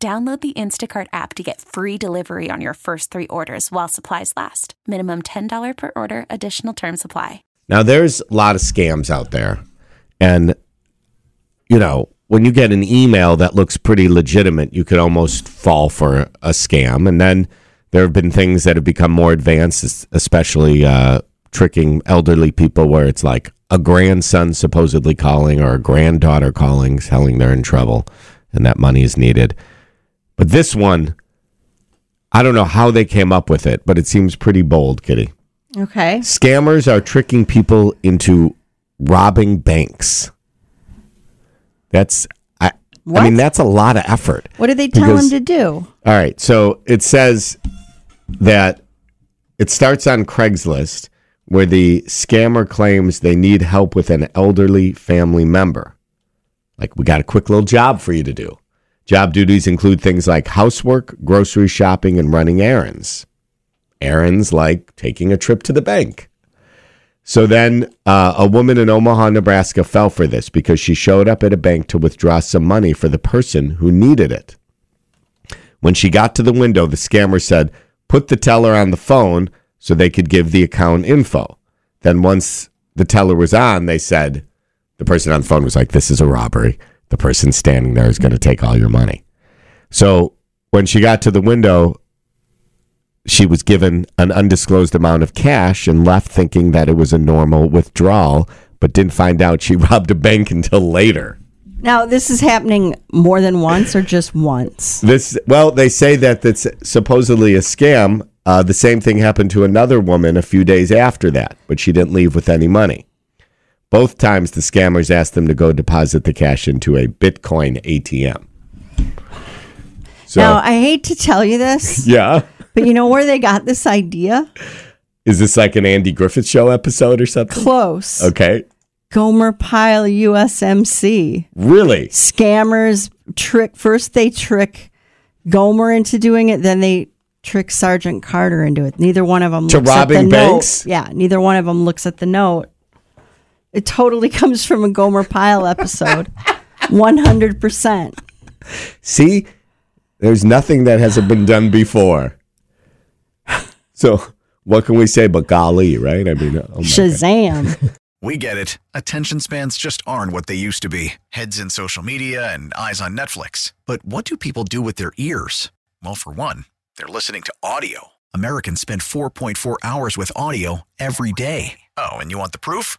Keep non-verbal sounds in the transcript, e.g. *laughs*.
Download the Instacart app to get free delivery on your first three orders while supplies last. Minimum $10 per order, additional term supply. Now, there's a lot of scams out there. And, you know, when you get an email that looks pretty legitimate, you could almost fall for a scam. And then there have been things that have become more advanced, especially uh, tricking elderly people where it's like a grandson supposedly calling or a granddaughter calling, telling they're in trouble and that money is needed. But this one, I don't know how they came up with it, but it seems pretty bold, Kitty. Okay. Scammers are tricking people into robbing banks. That's I, I mean that's a lot of effort. What do they tell Because- him to do? All right, so it says that it starts on Craigslist where the scammer claims they need help with an elderly family member. Like we got a quick little job for you to do. Job duties include things like housework, grocery shopping, and running errands. Errands like taking a trip to the bank. So then uh, a woman in Omaha, Nebraska fell for this because she showed up at a bank to withdraw some money for the person who needed it. When she got to the window, the scammer said, put the teller on the phone so they could give the account info. Then once the teller was on, they said, the person on the phone was like, this is a robbery. The person standing there is going to take all your money. So when she got to the window, she was given an undisclosed amount of cash and left thinking that it was a normal withdrawal, but didn't find out she *laughs* robbed a bank until later. Now, this is happening more than once or just once? This well, they say that that's supposedly a scam. Uh, the same thing happened to another woman a few days after that, but she didn't leave with any money. Both times, the scammers asked them to go deposit the cash into a Bitcoin ATM. So, now, I hate to tell you this, *laughs* yeah, but you know where they got this idea? is this like an Andy Griffith Show episode or something? Close. Okay, Gomer Pyle USMC. really? Scammers trick, first they trick Gomer into doing it, then they trick Sergeant Carter into it. Neither one of them To looks at the robbing note. banks? Yeah, neither one of them looks at the note. It totally *laughs* comes from a Gomer Pyle episode. 100%. See, there's nothing that hasn't been done before. So, what can we say but golly, right? I mean, oh my God. Shazam. *laughs* We get it. Attention spans just aren't what they used to be heads in social media and eyes on Netflix. But what do people do with their ears? Well, for one, they're listening to audio. Americans spend 4.4 hours with audio every day. Oh, and you want the proof?